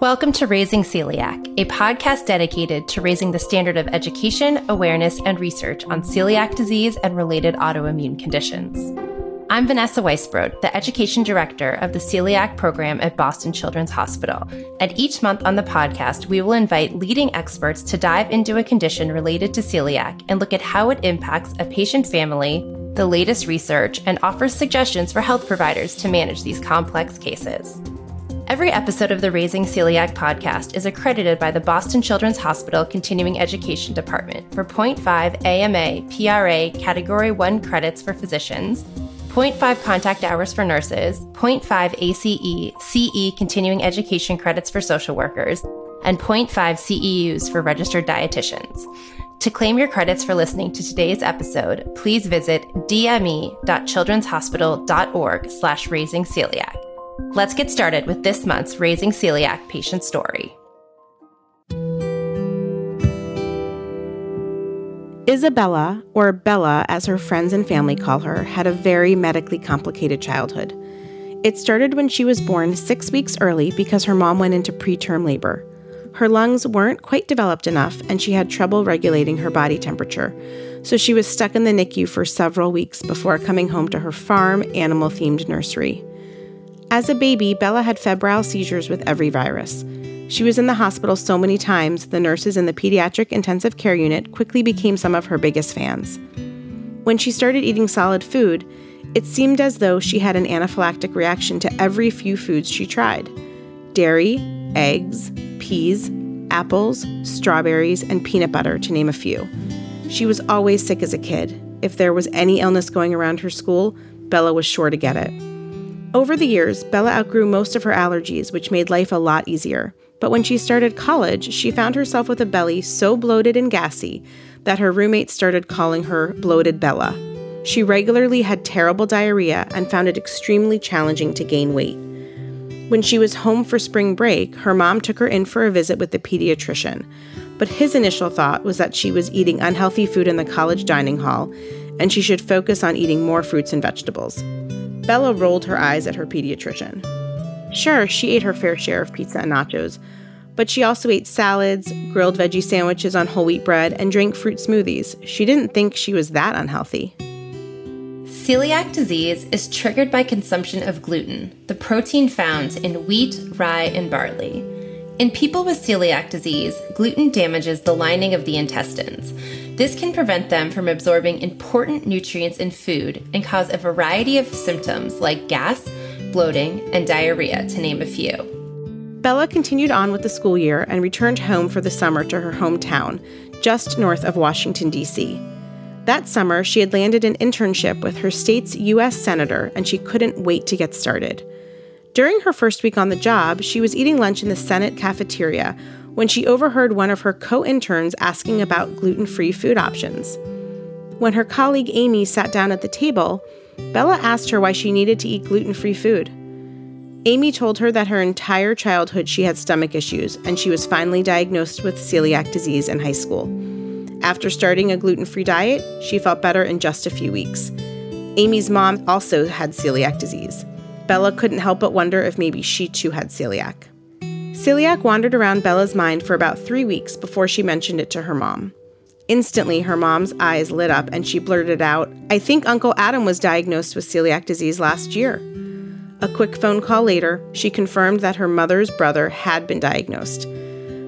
Welcome to Raising Celiac, a podcast dedicated to raising the standard of education, awareness, and research on celiac disease and related autoimmune conditions. I'm Vanessa Weisbrod, the Education Director of the Celiac Program at Boston Children's Hospital. And each month on the podcast, we will invite leading experts to dive into a condition related to celiac and look at how it impacts a patient family, the latest research, and offers suggestions for health providers to manage these complex cases. Every episode of the Raising Celiac podcast is accredited by the Boston Children's Hospital Continuing Education Department for 0.5 AMA PRA Category 1 credits for physicians, 0.5 contact hours for nurses, 0.5 ACE CE Continuing Education credits for social workers, and 0.5 CEUs for registered dietitians. To claim your credits for listening to today's episode, please visit dme.childrenshospital.org slash raising celiac. Let's get started with this month's Raising Celiac patient story. Isabella, or Bella as her friends and family call her, had a very medically complicated childhood. It started when she was born six weeks early because her mom went into preterm labor. Her lungs weren't quite developed enough, and she had trouble regulating her body temperature, so she was stuck in the NICU for several weeks before coming home to her farm animal themed nursery. As a baby, Bella had febrile seizures with every virus. She was in the hospital so many times, the nurses in the pediatric intensive care unit quickly became some of her biggest fans. When she started eating solid food, it seemed as though she had an anaphylactic reaction to every few foods she tried dairy, eggs, peas, apples, strawberries, and peanut butter, to name a few. She was always sick as a kid. If there was any illness going around her school, Bella was sure to get it. Over the years, Bella outgrew most of her allergies, which made life a lot easier. But when she started college, she found herself with a belly so bloated and gassy that her roommates started calling her Bloated Bella. She regularly had terrible diarrhea and found it extremely challenging to gain weight. When she was home for spring break, her mom took her in for a visit with the pediatrician. But his initial thought was that she was eating unhealthy food in the college dining hall and she should focus on eating more fruits and vegetables. Bella rolled her eyes at her pediatrician. Sure, she ate her fair share of pizza and nachos, but she also ate salads, grilled veggie sandwiches on whole wheat bread, and drank fruit smoothies. She didn't think she was that unhealthy. Celiac disease is triggered by consumption of gluten, the protein found in wheat, rye, and barley. In people with celiac disease, gluten damages the lining of the intestines. This can prevent them from absorbing important nutrients in food and cause a variety of symptoms like gas, bloating, and diarrhea, to name a few. Bella continued on with the school year and returned home for the summer to her hometown, just north of Washington, D.C. That summer, she had landed an internship with her state's U.S. Senator, and she couldn't wait to get started. During her first week on the job, she was eating lunch in the Senate cafeteria when she overheard one of her co interns asking about gluten free food options. When her colleague Amy sat down at the table, Bella asked her why she needed to eat gluten free food. Amy told her that her entire childhood she had stomach issues and she was finally diagnosed with celiac disease in high school. After starting a gluten free diet, she felt better in just a few weeks. Amy's mom also had celiac disease. Bella couldn't help but wonder if maybe she too had celiac. Celiac wandered around Bella's mind for about three weeks before she mentioned it to her mom. Instantly, her mom's eyes lit up and she blurted out, I think Uncle Adam was diagnosed with celiac disease last year. A quick phone call later, she confirmed that her mother's brother had been diagnosed.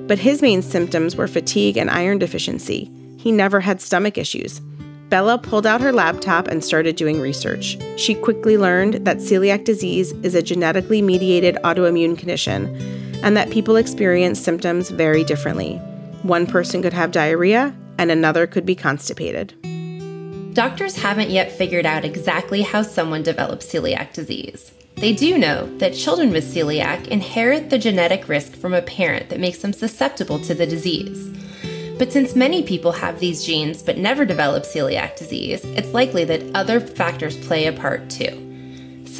But his main symptoms were fatigue and iron deficiency. He never had stomach issues. Bella pulled out her laptop and started doing research. She quickly learned that celiac disease is a genetically mediated autoimmune condition and that people experience symptoms very differently. One person could have diarrhea, and another could be constipated. Doctors haven't yet figured out exactly how someone develops celiac disease. They do know that children with celiac inherit the genetic risk from a parent that makes them susceptible to the disease. But since many people have these genes but never develop celiac disease, it's likely that other factors play a part too.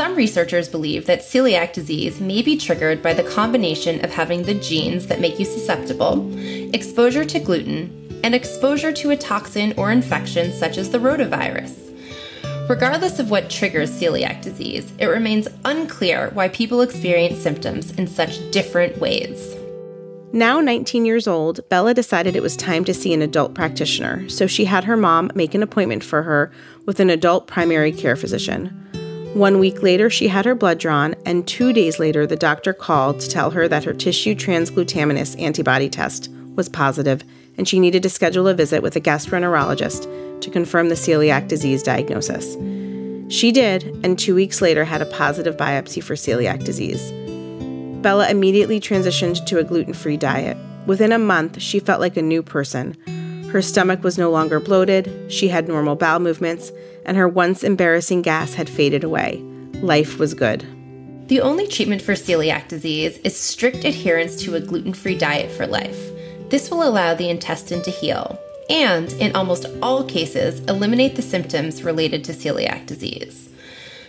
Some researchers believe that celiac disease may be triggered by the combination of having the genes that make you susceptible, exposure to gluten, and exposure to a toxin or infection such as the rotavirus. Regardless of what triggers celiac disease, it remains unclear why people experience symptoms in such different ways. Now 19 years old, Bella decided it was time to see an adult practitioner, so she had her mom make an appointment for her with an adult primary care physician. One week later, she had her blood drawn, and two days later, the doctor called to tell her that her tissue transglutaminase antibody test was positive and she needed to schedule a visit with a gastroenterologist to confirm the celiac disease diagnosis. She did, and two weeks later had a positive biopsy for celiac disease. Bella immediately transitioned to a gluten free diet. Within a month, she felt like a new person. Her stomach was no longer bloated, she had normal bowel movements, and her once embarrassing gas had faded away. Life was good. The only treatment for celiac disease is strict adherence to a gluten free diet for life. This will allow the intestine to heal and, in almost all cases, eliminate the symptoms related to celiac disease.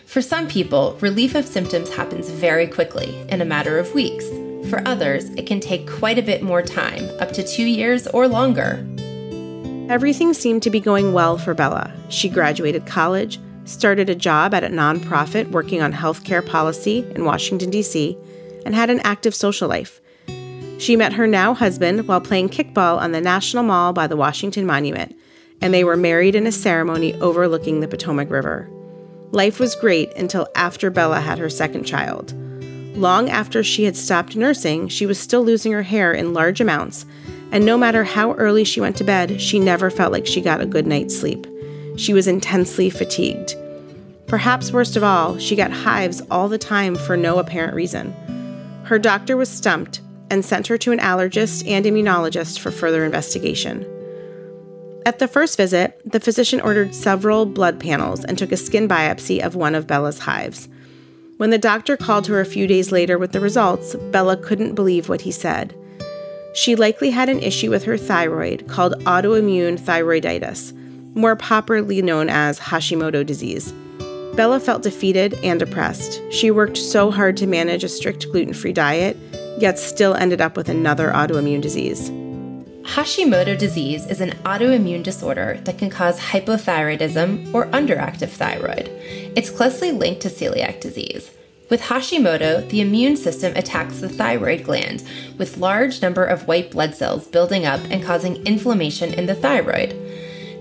For some people, relief of symptoms happens very quickly, in a matter of weeks. For others, it can take quite a bit more time, up to two years or longer. Everything seemed to be going well for Bella. She graduated college, started a job at a nonprofit working on healthcare policy in Washington, D.C., and had an active social life. She met her now husband while playing kickball on the National Mall by the Washington Monument, and they were married in a ceremony overlooking the Potomac River. Life was great until after Bella had her second child. Long after she had stopped nursing, she was still losing her hair in large amounts, and no matter how early she went to bed, she never felt like she got a good night's sleep. She was intensely fatigued. Perhaps worst of all, she got hives all the time for no apparent reason. Her doctor was stumped and sent her to an allergist and immunologist for further investigation. At the first visit, the physician ordered several blood panels and took a skin biopsy of one of Bella's hives. When the doctor called her a few days later with the results, Bella couldn't believe what he said. She likely had an issue with her thyroid called autoimmune thyroiditis, more popularly known as Hashimoto disease. Bella felt defeated and depressed. She worked so hard to manage a strict gluten free diet, yet still ended up with another autoimmune disease. Hashimoto disease is an autoimmune disorder that can cause hypothyroidism or underactive thyroid. It's closely linked to celiac disease. With Hashimoto, the immune system attacks the thyroid gland, with large number of white blood cells building up and causing inflammation in the thyroid.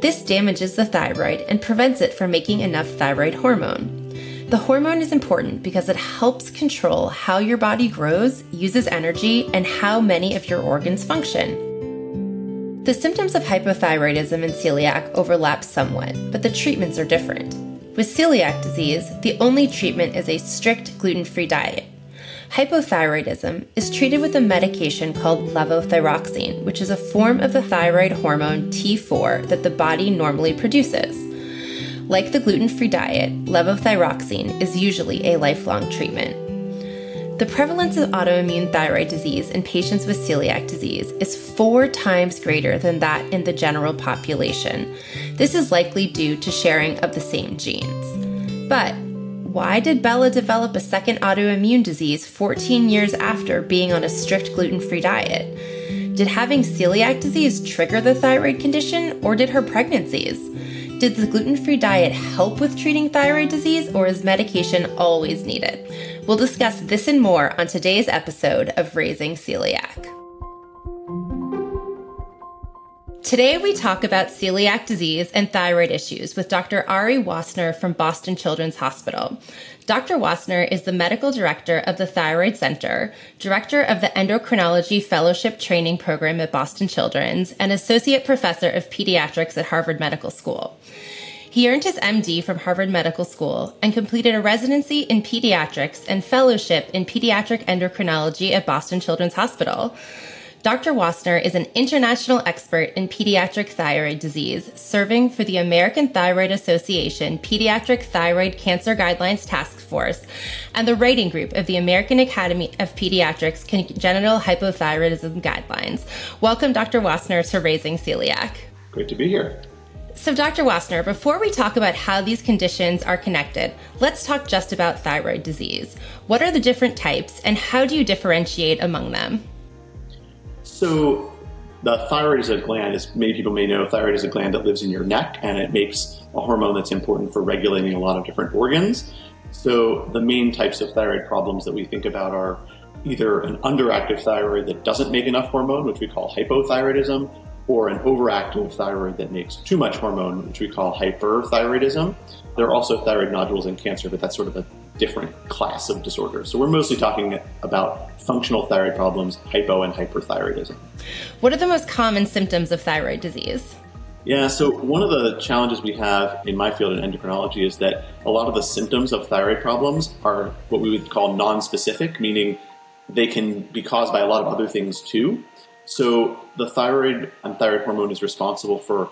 This damages the thyroid and prevents it from making enough thyroid hormone. The hormone is important because it helps control how your body grows, uses energy, and how many of your organs function. The symptoms of hypothyroidism and celiac overlap somewhat, but the treatments are different. With celiac disease, the only treatment is a strict gluten free diet. Hypothyroidism is treated with a medication called levothyroxine, which is a form of the thyroid hormone T4 that the body normally produces. Like the gluten free diet, levothyroxine is usually a lifelong treatment. The prevalence of autoimmune thyroid disease in patients with celiac disease is four times greater than that in the general population. This is likely due to sharing of the same genes. But why did Bella develop a second autoimmune disease 14 years after being on a strict gluten free diet? Did having celiac disease trigger the thyroid condition, or did her pregnancies? Did the gluten free diet help with treating thyroid disease, or is medication always needed? We'll discuss this and more on today's episode of Raising Celiac. Today, we talk about celiac disease and thyroid issues with Dr. Ari Wassner from Boston Children's Hospital. Dr. Wassner is the medical director of the Thyroid Center, director of the Endocrinology Fellowship Training Program at Boston Children's, and associate professor of pediatrics at Harvard Medical School. He earned his MD from Harvard Medical School and completed a residency in pediatrics and fellowship in pediatric endocrinology at Boston Children's Hospital. Dr. Wassner is an international expert in pediatric thyroid disease, serving for the American Thyroid Association Pediatric Thyroid Cancer Guidelines Task Force and the writing group of the American Academy of Pediatrics Congenital Hypothyroidism Guidelines. Welcome, Dr. Wassner, to Raising Celiac. Great to be here. So, Dr. Wassner, before we talk about how these conditions are connected, let's talk just about thyroid disease. What are the different types, and how do you differentiate among them? So, the thyroid is a gland, as many people may know, thyroid is a gland that lives in your neck and it makes a hormone that's important for regulating a lot of different organs. So the main types of thyroid problems that we think about are either an underactive thyroid that doesn't make enough hormone, which we call hypothyroidism, or an overactive thyroid that makes too much hormone, which we call hyperthyroidism. There are also thyroid nodules in cancer, but that's sort of a different class of disorders. So we're mostly talking about functional thyroid problems, hypo and hyperthyroidism. What are the most common symptoms of thyroid disease? Yeah, so one of the challenges we have in my field in endocrinology is that a lot of the symptoms of thyroid problems are what we would call non-specific, meaning they can be caused by a lot of other things too. So the thyroid and thyroid hormone is responsible for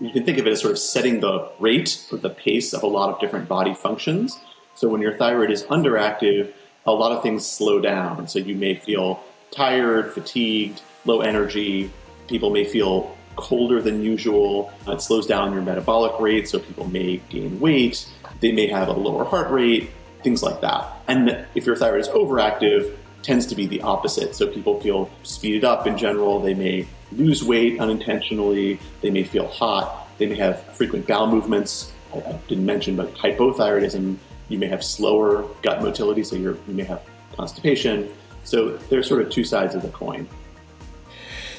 you can think of it as sort of setting the rate or the pace of a lot of different body functions. So when your thyroid is underactive, a lot of things slow down. So you may feel tired, fatigued, low energy. People may feel colder than usual. It slows down your metabolic rate, so people may gain weight. They may have a lower heart rate, things like that. And if your thyroid is overactive, tends to be the opposite. So people feel speeded up in general. They may lose weight unintentionally. They may feel hot. They may have frequent bowel movements. I didn't mention, but hypothyroidism, you may have slower gut motility, so you may have constipation. So there's sort of two sides of the coin.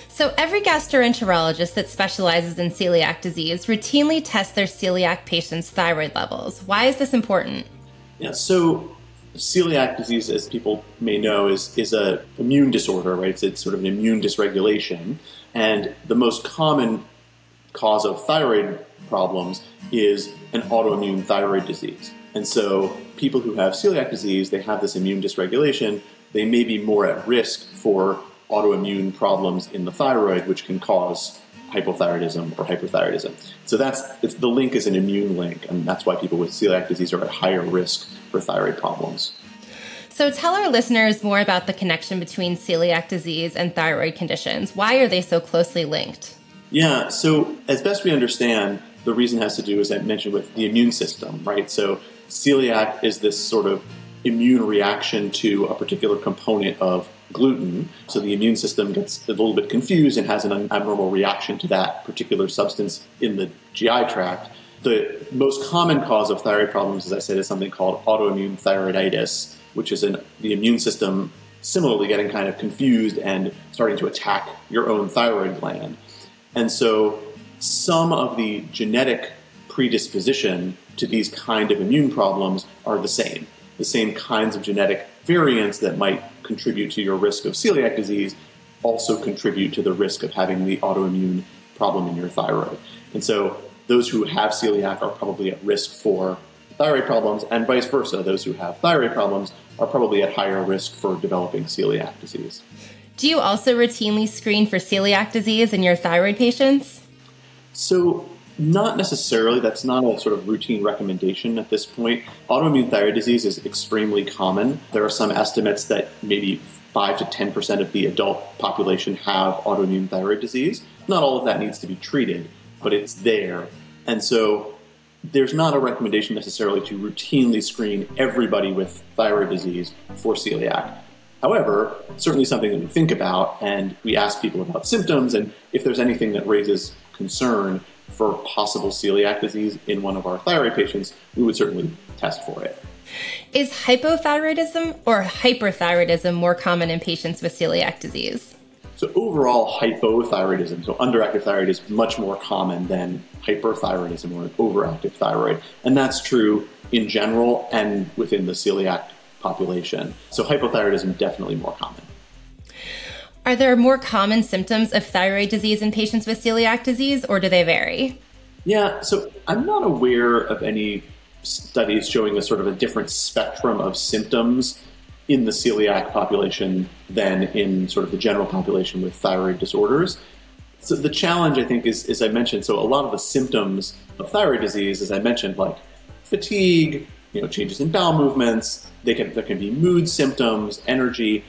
So, every gastroenterologist that specializes in celiac disease routinely tests their celiac patients' thyroid levels. Why is this important? Yeah, so celiac disease, as people may know, is, is an immune disorder, right? It's, it's sort of an immune dysregulation. And the most common cause of thyroid problems is an autoimmune thyroid disease. And so people who have celiac disease, they have this immune dysregulation, they may be more at risk for autoimmune problems in the thyroid, which can cause hypothyroidism or hyperthyroidism. So that's the link is an immune link, and that's why people with celiac disease are at higher risk for thyroid problems. So tell our listeners more about the connection between celiac disease and thyroid conditions. Why are they so closely linked? Yeah, so as best we understand, the reason has to do, as I mentioned, with the immune system, right? So celiac is this sort of immune reaction to a particular component of gluten. So the immune system gets a little bit confused and has an abnormal reaction to that particular substance in the GI tract. The most common cause of thyroid problems, as I said, is something called autoimmune thyroiditis, which is in the immune system similarly getting kind of confused and starting to attack your own thyroid gland. And so some of the genetic predisposition to these kind of immune problems are the same the same kinds of genetic variants that might contribute to your risk of celiac disease also contribute to the risk of having the autoimmune problem in your thyroid. And so those who have celiac are probably at risk for thyroid problems, and vice versa. Those who have thyroid problems are probably at higher risk for developing celiac disease. Do you also routinely screen for celiac disease in your thyroid patients? So, not necessarily. That's not a sort of routine recommendation at this point. Autoimmune thyroid disease is extremely common. There are some estimates that maybe 5 to 10% of the adult population have autoimmune thyroid disease. Not all of that needs to be treated, but it's there. And so there's not a recommendation necessarily to routinely screen everybody with thyroid disease for celiac. However, certainly something that we think about and we ask people about symptoms and if there's anything that raises concern, for possible celiac disease in one of our thyroid patients, we would certainly test for it. Is hypothyroidism or hyperthyroidism more common in patients with celiac disease? So, overall, hypothyroidism, so underactive thyroid, is much more common than hyperthyroidism or an overactive thyroid. And that's true in general and within the celiac population. So, hypothyroidism definitely more common. Are there more common symptoms of thyroid disease in patients with celiac disease, or do they vary? Yeah, so I'm not aware of any studies showing a sort of a different spectrum of symptoms in the celiac population than in sort of the general population with thyroid disorders. So the challenge, I think, is, as I mentioned, so a lot of the symptoms of thyroid disease, as I mentioned, like fatigue, you know, changes in bowel movements, they can, there can be mood symptoms, energy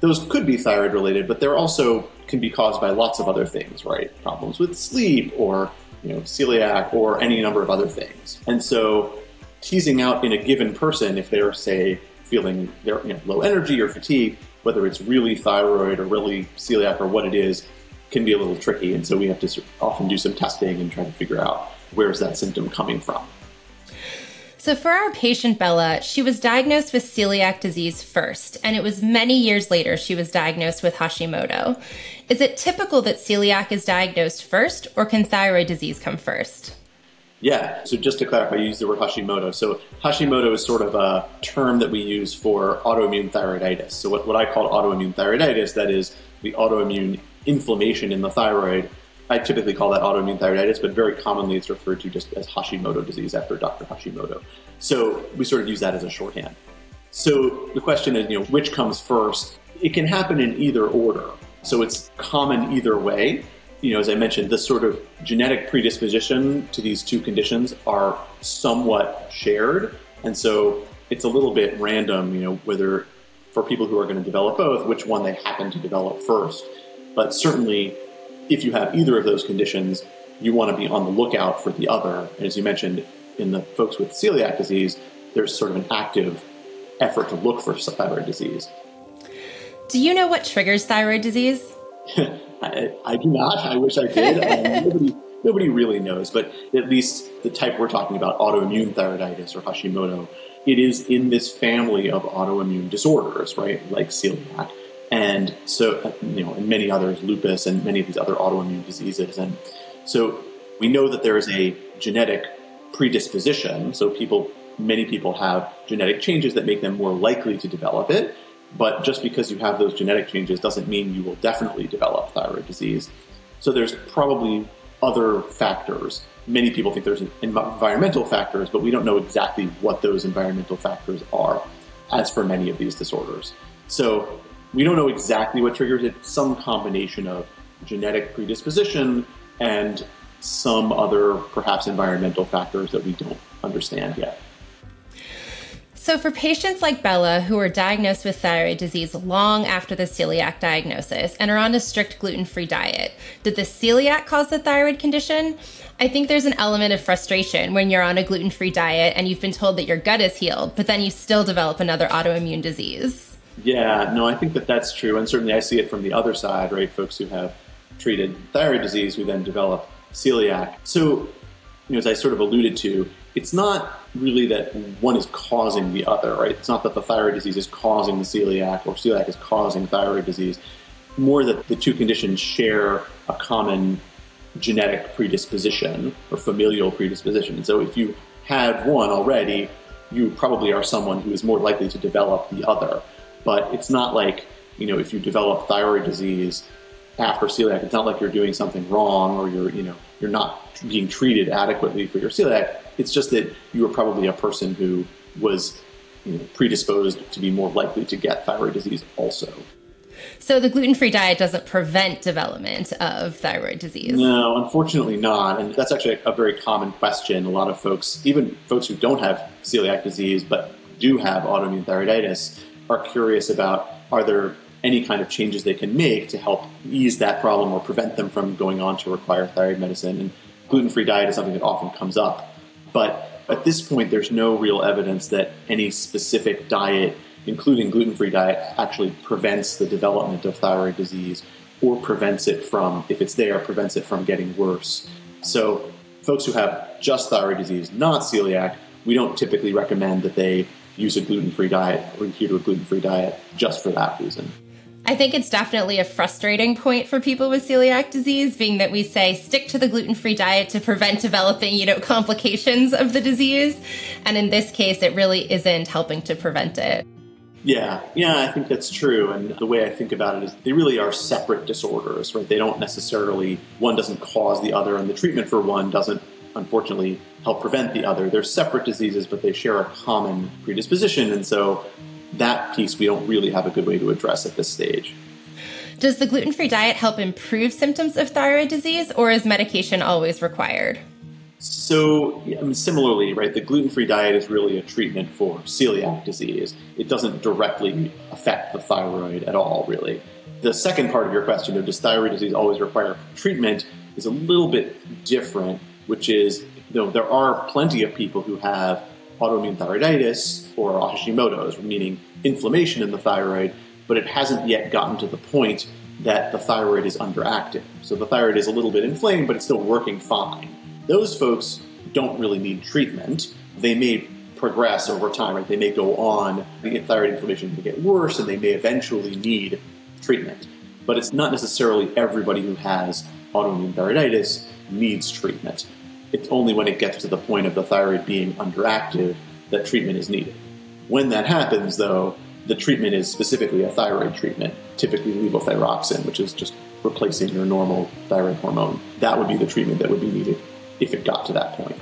those could be thyroid related, but they're also can be caused by lots of other things, right? Problems with sleep or you know celiac or any number of other things. And so teasing out in a given person if they're say feeling they're you know, low energy or fatigue, whether it's really thyroid or really celiac or what it is, can be a little tricky. And so we have to often do some testing and try to figure out where is that symptom coming from. So, for our patient Bella, she was diagnosed with celiac disease first, and it was many years later she was diagnosed with Hashimoto. Is it typical that celiac is diagnosed first, or can thyroid disease come first? Yeah, so just to clarify, you use the word Hashimoto. So, Hashimoto is sort of a term that we use for autoimmune thyroiditis. So, what, what I call autoimmune thyroiditis, that is the autoimmune inflammation in the thyroid I typically call that autoimmune thyroiditis, but very commonly it's referred to just as Hashimoto disease after Dr. Hashimoto. So we sort of use that as a shorthand. So the question is, you know, which comes first? It can happen in either order. So it's common either way. You know, as I mentioned, the sort of genetic predisposition to these two conditions are somewhat shared. And so it's a little bit random, you know, whether for people who are going to develop both, which one they happen to develop first. But certainly if you have either of those conditions, you want to be on the lookout for the other. And as you mentioned, in the folks with celiac disease, there's sort of an active effort to look for thyroid disease. Do you know what triggers thyroid disease? I, I, do not. I wish I did. Um, nobody, nobody really knows, but at least the type we're talking about, autoimmune thyroiditis or Hashimoto, it is in this family of autoimmune disorders, right? Like celiac. And so, you know, and many others, lupus and many of these other autoimmune diseases. And so we know that there is a genetic predisposition. So people, many people have genetic changes that make them more likely to develop it. But just because you have those genetic changes doesn't mean you will definitely develop thyroid disease. So there's probably other factors. Many people think there's environmental factors, but we don't know exactly what those environmental factors are, as for many of these disorders. So we don't know exactly what triggers it. Some combination of genetic predisposition and some other perhaps environmental factors that we don't understand yet. So, for patients like Bella who are diagnosed with thyroid disease long after the celiac diagnosis and are on a strict gluten free diet, did the celiac cause the thyroid condition? I think there's an element of frustration when you're on a gluten free diet and you've been told that your gut is healed, but then you still develop another autoimmune disease. Yeah, no, I think that that's true, and certainly I see it from the other side, right? Folks who have treated thyroid disease who then develop celiac. So, you know, as I sort of alluded to, it's not really that one is causing the other, right? It's not that the thyroid disease is causing the celiac or celiac is causing thyroid disease. More that the two conditions share a common genetic predisposition or familial predisposition. And so if you have one already, you probably are someone who is more likely to develop the other. But it's not like, you know, if you develop thyroid disease after celiac, it's not like you're doing something wrong or you're, you know, you're not being treated adequately for your celiac. It's just that you were probably a person who was you know, predisposed to be more likely to get thyroid disease also. So the gluten-free diet doesn't prevent development of thyroid disease. No, unfortunately not. And that's actually a very common question. A lot of folks, even folks who don't have celiac disease but do have autoimmune thyroiditis, are curious about are there any kind of changes they can make to help ease that problem or prevent them from going on to require thyroid medicine. And gluten free diet is something that often comes up. But at this point, there's no real evidence that any specific diet, including gluten free diet, actually prevents the development of thyroid disease or prevents it from, if it's there, prevents it from getting worse. So, folks who have just thyroid disease, not celiac, we don't typically recommend that they use a gluten free diet or adhere to a gluten free diet just for that reason. I think it's definitely a frustrating point for people with celiac disease, being that we say stick to the gluten free diet to prevent developing, you know, complications of the disease. And in this case, it really isn't helping to prevent it. Yeah, yeah, I think that's true. And the way I think about it is they really are separate disorders, right? They don't necessarily, one doesn't cause the other, and the treatment for one doesn't unfortunately help prevent the other. They're separate diseases, but they share a common predisposition, and so that piece we don't really have a good way to address at this stage. Does the gluten free diet help improve symptoms of thyroid disease, or is medication always required? So, I mean, similarly, right, the gluten free diet is really a treatment for celiac disease. It doesn't directly affect the thyroid at all, really. The second part of your question, though, does thyroid disease always require treatment, is a little bit different which is you know, there are plenty of people who have autoimmune thyroiditis or Hashimoto's, meaning inflammation in the thyroid, but it hasn't yet gotten to the point that the thyroid is underactive. So the thyroid is a little bit inflamed, but it's still working fine. Those folks don't really need treatment. They may progress over time, right? They may go on, the thyroid inflammation may get worse, and they may eventually need treatment. But it's not necessarily everybody who has autoimmune thyroiditis needs treatment. It's only when it gets to the point of the thyroid being underactive that treatment is needed. When that happens, though, the treatment is specifically a thyroid treatment, typically levothyroxine, which is just replacing your normal thyroid hormone. That would be the treatment that would be needed if it got to that point.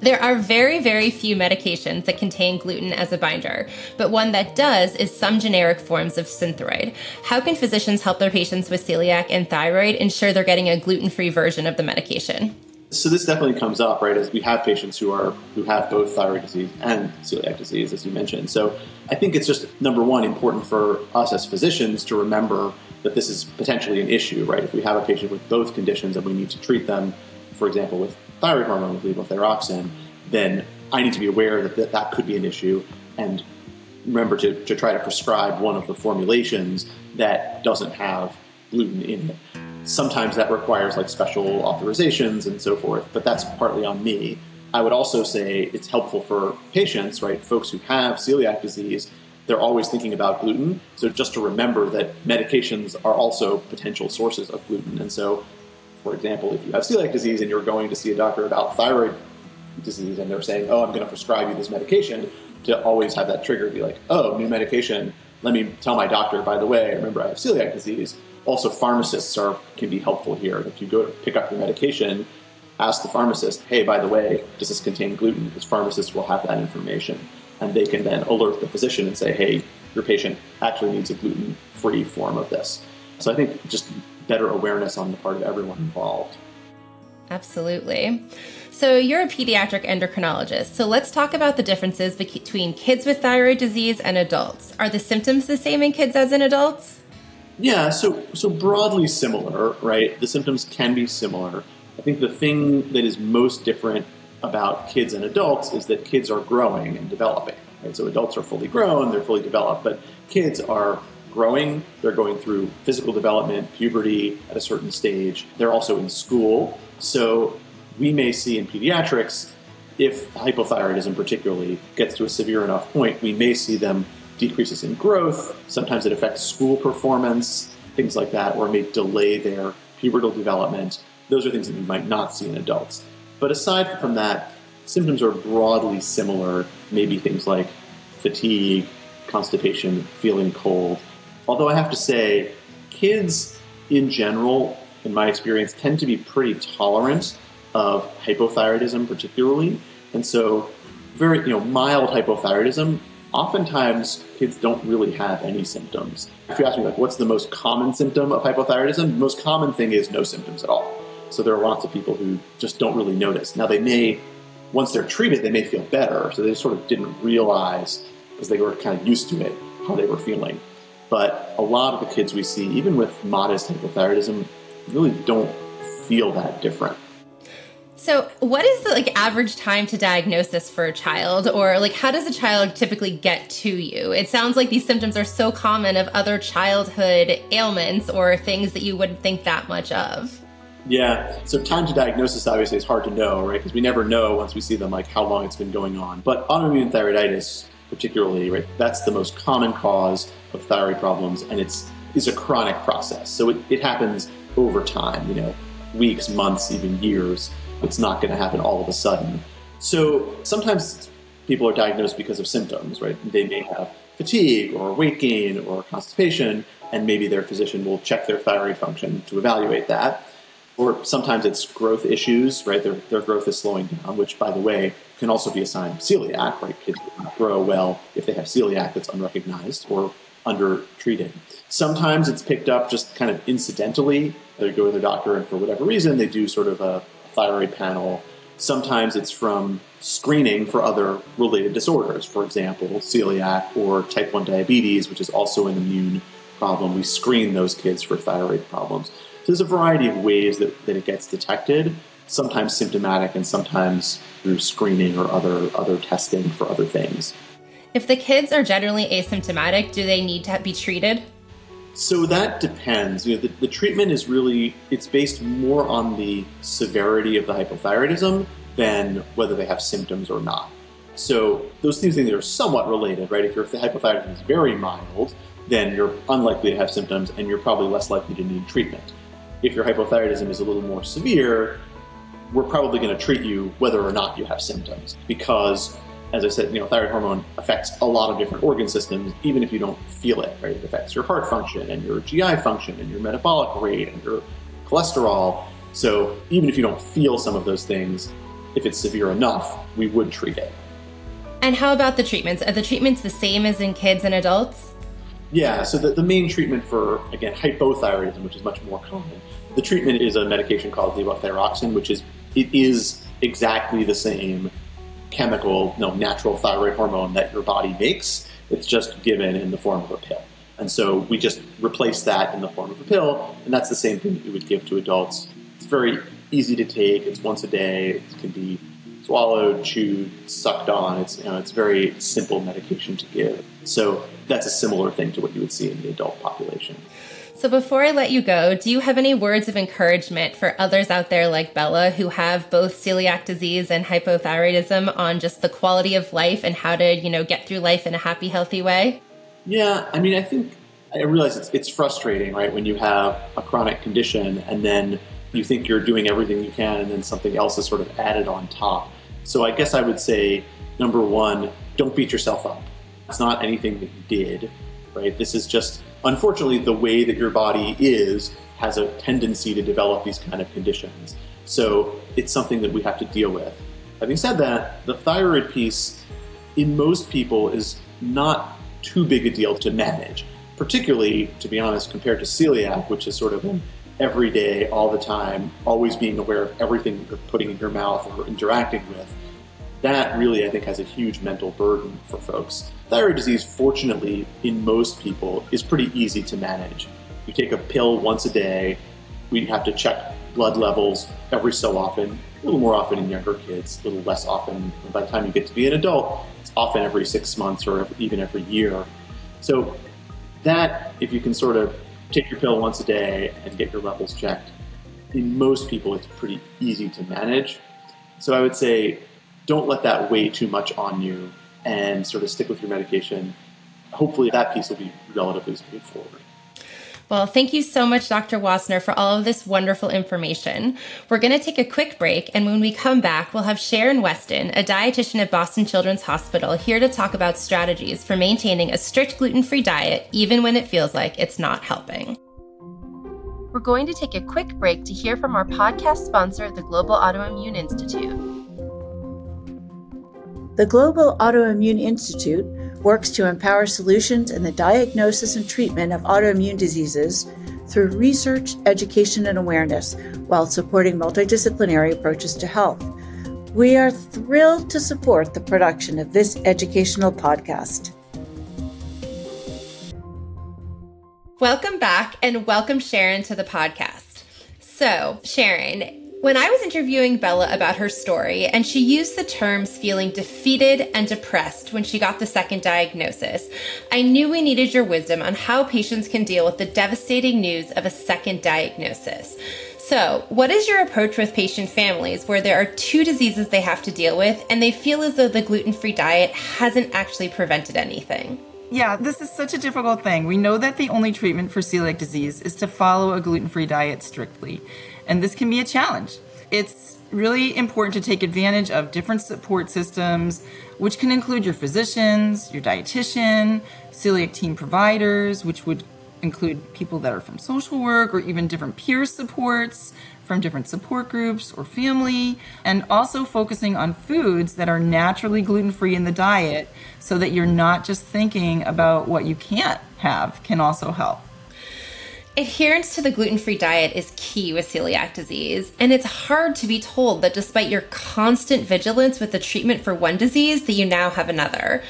There are very, very few medications that contain gluten as a binder, but one that does is some generic forms of synthroid. How can physicians help their patients with celiac and thyroid ensure they're getting a gluten free version of the medication? So this definitely comes up, right? As we have patients who are who have both thyroid disease and celiac disease, as you mentioned. So I think it's just number one important for us as physicians to remember that this is potentially an issue, right? If we have a patient with both conditions and we need to treat them, for example, with thyroid hormone with levothyroxine, then I need to be aware that that, that could be an issue and remember to, to try to prescribe one of the formulations that doesn't have gluten in it. Sometimes that requires like special authorizations and so forth, but that's partly on me. I would also say it's helpful for patients, right? Folks who have celiac disease, they're always thinking about gluten. So just to remember that medications are also potential sources of gluten. And so, for example, if you have celiac disease and you're going to see a doctor about thyroid disease and they're saying, oh, I'm going to prescribe you this medication, to always have that trigger be like, oh, new medication. Let me tell my doctor, by the way, remember I have celiac disease also pharmacists are can be helpful here. If you go to pick up your medication, ask the pharmacist, hey, by the way, does this contain gluten? Because pharmacists will have that information. And they can then alert the physician and say, hey, your patient actually needs a gluten free form of this. So I think just better awareness on the part of everyone involved. Absolutely. So, you're a pediatric endocrinologist. So, let's talk about the differences between kids with thyroid disease and adults. Are the symptoms the same in kids as in adults? Yeah, so so broadly similar, right? The symptoms can be similar. I think the thing that is most different about kids and adults is that kids are growing and developing. Right? So adults are fully grown, they're fully developed, but kids are growing, they're going through physical development, puberty at a certain stage. They're also in school. So we may see in pediatrics if hypothyroidism particularly gets to a severe enough point, we may see them decreases in growth. Sometimes it affects school performance, things like that, or may delay their pubertal development. Those are things that you might not see in adults. But aside from that, symptoms are broadly similar, maybe things like fatigue, constipation, feeling cold. Although I have to say, kids in general, in my experience, tend to be pretty tolerant of hypothyroidism, particularly. And so, very you know, mild hypothyroidism oftentimes kids don't really have any symptoms. If you ask me, like, what's the most common symptom of hypothyroidism? The most common thing is no symptoms at all. So there are lots of people who just don't really notice. Now, they may, once they're treated, they may feel better. So they sort of didn't realize, because they were kind of used to it, how they were feeling. But a lot of the kids we see, even with modest hypothyroidism, really don't feel that different. So, what is the like average time to diagnosis for a child or like how does a child typically get to you? It sounds like these symptoms are so common of other childhood ailments or things that you wouldn't think that much of. Yeah. So time to diagnosis obviously is hard to know, right? Because we never know once we see them like how long it's been going on. But autoimmune thyroiditis particularly, right? That's the most common cause of thyroid problems and it's is a chronic process. So it, it happens over time, you know, weeks, months, even years. It's not going to happen all of a sudden. So sometimes people are diagnosed because of symptoms, right? They may have fatigue or weight gain or constipation, and maybe their physician will check their thyroid function to evaluate that. Or sometimes it's growth issues, right? Their, their growth is slowing down, which, by the way, can also be a sign of celiac, right? Kids grow well if they have celiac that's unrecognized or undertreated. Sometimes it's picked up just kind of incidentally. They go to their doctor, and for whatever reason, they do sort of a thyroid panel. Sometimes it's from screening for other related disorders, for example, celiac or type 1 diabetes, which is also an immune problem. We screen those kids for thyroid problems. So there's a variety of ways that, that it gets detected, sometimes symptomatic and sometimes through screening or other, other testing for other things. If the kids are generally asymptomatic, do they need to be treated? So that depends. You know, the, the, treatment is really it's based more on the severity of the hypothyroidism than whether they have symptoms or not. So those two things are somewhat related, right? If your hypothyroidism is very mild, then you're unlikely to have symptoms and you're probably less likely to need treatment. If your hypothyroidism is a little more severe, we're probably going to treat you whether or not you have symptoms because as I said, you know, thyroid hormone affects a lot of different organ systems, even if you don't feel it, right? It affects your heart function and your GI function and your metabolic rate and your cholesterol. So even if you don't feel some of those things, if it's severe enough, we would treat it. And how about the treatments? Are the treatments the same as in kids and adults? Yeah, so the, the main treatment for, again, hypothyroidism, which is much more common, the treatment is a medication called levothyroxine, which is, it is exactly the same chemical, no, natural thyroid hormone that your body makes. It's just given in the form of a pill. And so we just replace that in the form of a pill, and that's the same thing that you would give to adults. It's very easy to take. It's once a day. It can be swallowed, chewed, sucked on. It's you know, it's very simple medication to give. So that's a similar thing to what you would see in the adult population. So, before I let you go, do you have any words of encouragement for others out there like Bella who have both celiac disease and hypothyroidism on just the quality of life and how to, you know, get through life in a happy, healthy way? Yeah, I mean, I think I realize it's, it's frustrating, right, when you have a chronic condition and then you think you're doing everything you can and then something else is sort of added on top. So, I guess I would say number one, don't beat yourself up. It's not anything that you did, right? This is just unfortunately, the way that your body is has a tendency to develop these kind of conditions. So it's something that we have to deal with. Having said that, the thyroid piece in most people is not too big a deal to manage, particularly, to be honest, compared to celiac, which is sort of an every day, all the time, always being aware of everything you're putting in your mouth or interacting with that really, I think, has a huge mental burden for folks. Thyroid disease, fortunately, in most people, is pretty easy to manage. You take a pill once a day. We have to check blood levels every so often, a little more often in younger kids, a little less often. By the time you get to be an adult, it's often every six months or even every year. So, that, if you can sort of take your pill once a day and get your levels checked, in most people, it's pretty easy to manage. So, I would say don't let that weigh too much on you and sort of stick with your medication. Hopefully, that piece will be relatively straightforward. Well, thank you so much, Dr. Wassner, for all of this wonderful information. We're going to take a quick break, and when we come back, we'll have Sharon Weston, a dietitian at Boston Children's Hospital, here to talk about strategies for maintaining a strict gluten free diet, even when it feels like it's not helping. We're going to take a quick break to hear from our podcast sponsor, the Global Autoimmune Institute. The Global Autoimmune Institute works to empower solutions in the diagnosis and treatment of autoimmune diseases through research, education, and awareness while supporting multidisciplinary approaches to health. We are thrilled to support the production of this educational podcast. Welcome back and welcome Sharon to the podcast. So, Sharon, when I was interviewing Bella about her story, and she used the terms feeling defeated and depressed when she got the second diagnosis, I knew we needed your wisdom on how patients can deal with the devastating news of a second diagnosis. So, what is your approach with patient families where there are two diseases they have to deal with and they feel as though the gluten free diet hasn't actually prevented anything? Yeah, this is such a difficult thing. We know that the only treatment for celiac disease is to follow a gluten free diet strictly and this can be a challenge. It's really important to take advantage of different support systems, which can include your physicians, your dietitian, celiac team providers, which would include people that are from social work or even different peer supports from different support groups or family, and also focusing on foods that are naturally gluten free in the diet so that you're not just thinking about what you can't have, can also help. Adherence to the gluten free diet is key with celiac disease, and it's hard to be told that despite your constant vigilance with the treatment for one disease, that you now have another.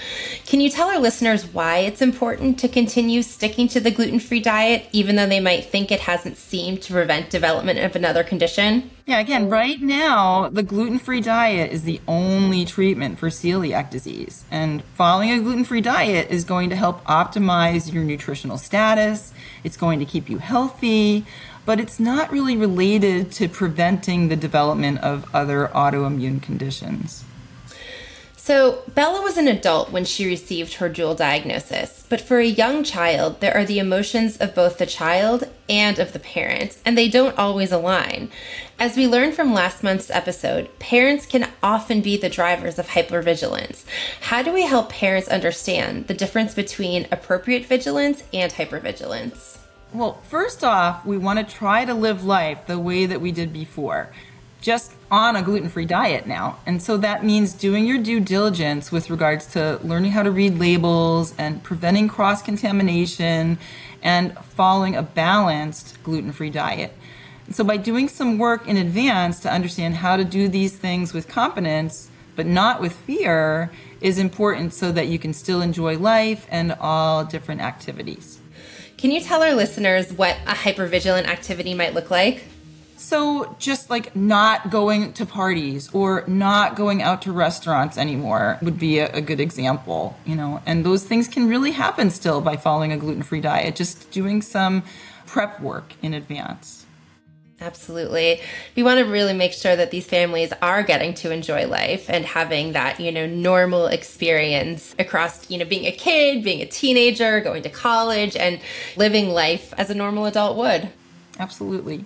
Can you tell our listeners why it's important to continue sticking to the gluten free diet, even though they might think it hasn't seemed to prevent development of another condition? Yeah, again, right now, the gluten free diet is the only treatment for celiac disease. And following a gluten free diet is going to help optimize your nutritional status, it's going to keep you healthy, but it's not really related to preventing the development of other autoimmune conditions. So, Bella was an adult when she received her dual diagnosis, but for a young child, there are the emotions of both the child and of the parent, and they don't always align. As we learned from last month's episode, parents can often be the drivers of hypervigilance. How do we help parents understand the difference between appropriate vigilance and hypervigilance? Well, first off, we want to try to live life the way that we did before just on a gluten free diet now. And so that means doing your due diligence with regards to learning how to read labels and preventing cross contamination and following a balanced gluten free diet. so by doing some work in advance to understand how to do these things with competence, but not with fear, is important so that you can still enjoy life and all different activities. Can you tell our listeners what a hypervigilant activity might look like? So just like not going to parties or not going out to restaurants anymore would be a, a, good example, you know, and those things can really happen still by following a gluten-free diet, just doing some prep work in advance. Absolutely. We want to really make sure that these families are getting to enjoy life and having that, you know, normal experience across, you know, being a kid, being a teenager, going to college and living life as a normal adult would. Absolutely.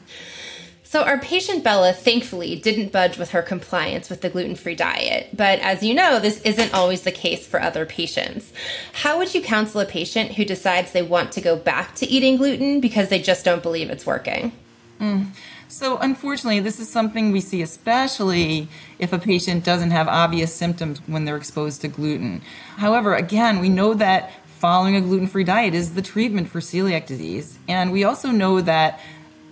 So, our patient Bella thankfully didn't budge with her compliance with the gluten free diet. But as you know, this isn't always the case for other patients. How would you counsel a patient who decides they want to go back to eating gluten because they just don't believe it's working? Mm. So, unfortunately, this is something we see especially if a patient doesn't have obvious symptoms when they're exposed to gluten. However, again, we know that following a gluten free diet is the treatment for celiac disease. And we also know that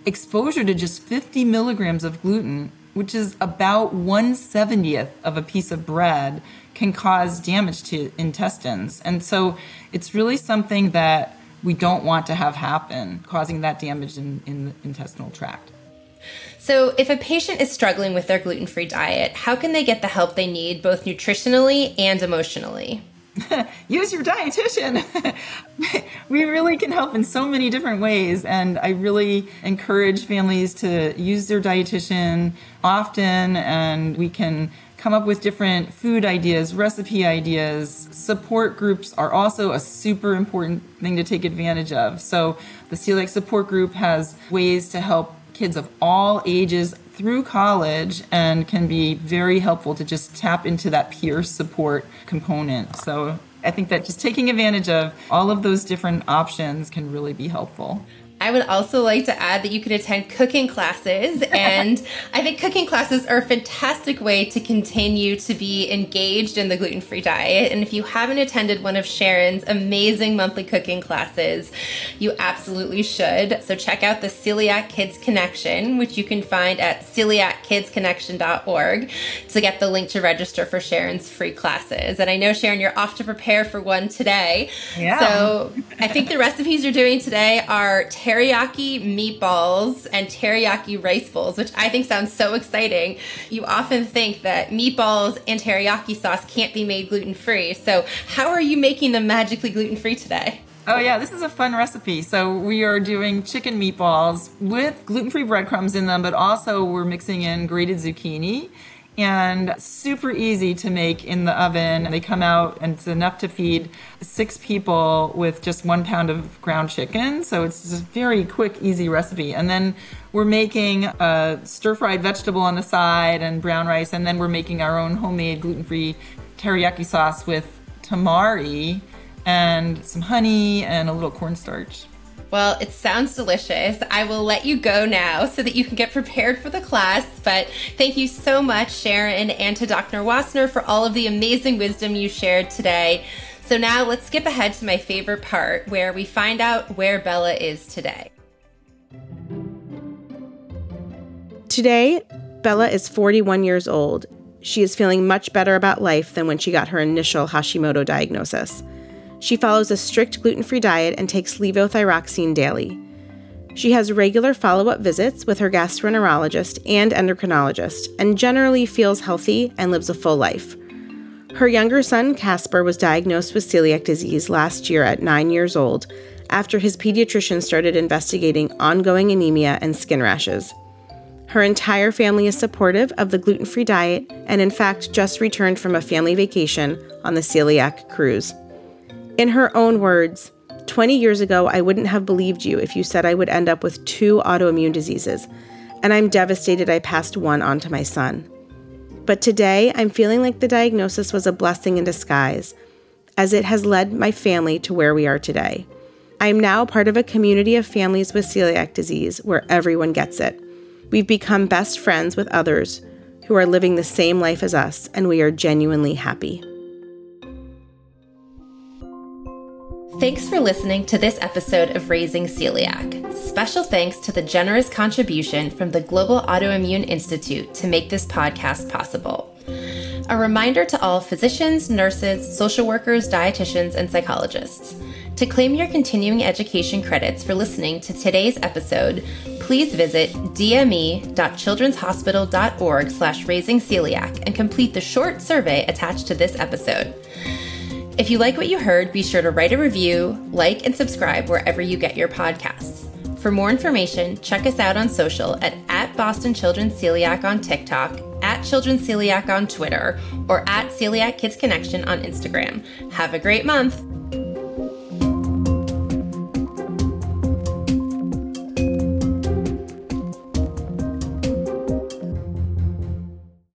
exposure to just 50 milligrams of gluten, which is about 170th of a piece of bread, can cause damage to intestines. And so it's really something that we don't want to have happen, causing that damage in, in the intestinal tract. So, if a patient is struggling with their gluten free diet, how can they get the help they need both nutritionally and emotionally? use your dietitian. we really can help in so many different ways. And I really encourage families to use their dietitian often, and we can come up with different food ideas, recipe ideas. Support groups are also a super important thing to take advantage of. So, the Celiac Support Group has ways to help kids of all ages through college and can be very helpful to just tap into that peer support component. So I think that just taking advantage of all of those different options can really be helpful. I would also like to add that you could attend cooking classes. And I think cooking classes are a fantastic way to continue to be engaged in the gluten free diet. And if you haven't attended one of Sharon's amazing monthly cooking classes, you absolutely should. So check out the Celiac Kids Connection, which you can find at celiackidsconnection.org to get the link to register for Sharon's free classes. And I know, Sharon, you're off to prepare for one today. Yeah. So I think the recipes you're doing today are teriyaki meatballs and teriyaki rice bowls, which I think sounds so exciting. You often think that meatballs and teriyaki sauce can't be made gluten free. So, how are you making them magically gluten free today? Oh, yeah, this is a fun recipe. So, we are doing chicken meatballs with gluten free breadcrumbs in them, but also we're mixing in grated zucchini and super easy to make in the oven. They come out and it's enough to feed six people with just one pound of ground chicken. So it's just a very quick, easy recipe. And then we're making a stir fried vegetable on the side and brown rice. And then we're making our own homemade gluten free teriyaki sauce with tamari and some honey and a little cornstarch. Well, it sounds delicious. I will let you go now so that you can get prepared for the class. But thank you so much, Sharon, and to Dr. Wassner for all of the amazing wisdom you shared today. So now let's skip ahead to my favorite part where we find out where Bella is today. Today, Bella is 41 years old. She is feeling much better about life than when she got her initial Hashimoto diagnosis. She follows a strict gluten free diet and takes levothyroxine daily. She has regular follow up visits with her gastroenterologist and endocrinologist and generally feels healthy and lives a full life. Her younger son, Casper, was diagnosed with celiac disease last year at nine years old after his pediatrician started investigating ongoing anemia and skin rashes. Her entire family is supportive of the gluten free diet and, in fact, just returned from a family vacation on the celiac cruise. In her own words, 20 years ago, I wouldn't have believed you if you said I would end up with two autoimmune diseases, and I'm devastated I passed one on to my son. But today, I'm feeling like the diagnosis was a blessing in disguise, as it has led my family to where we are today. I am now part of a community of families with celiac disease where everyone gets it. We've become best friends with others who are living the same life as us, and we are genuinely happy. Thanks for listening to this episode of Raising Celiac. Special thanks to the generous contribution from the Global Autoimmune Institute to make this podcast possible. A reminder to all physicians, nurses, social workers, dietitians, and psychologists. To claim your continuing education credits for listening to today's episode, please visit dme.childrenshospital.org slash raising celiac and complete the short survey attached to this episode. If you like what you heard, be sure to write a review, like, and subscribe wherever you get your podcasts. For more information, check us out on social at, at Boston Children's Celiac on TikTok, at Children's Celiac on Twitter, or at Celiac Kids Connection on Instagram. Have a great month!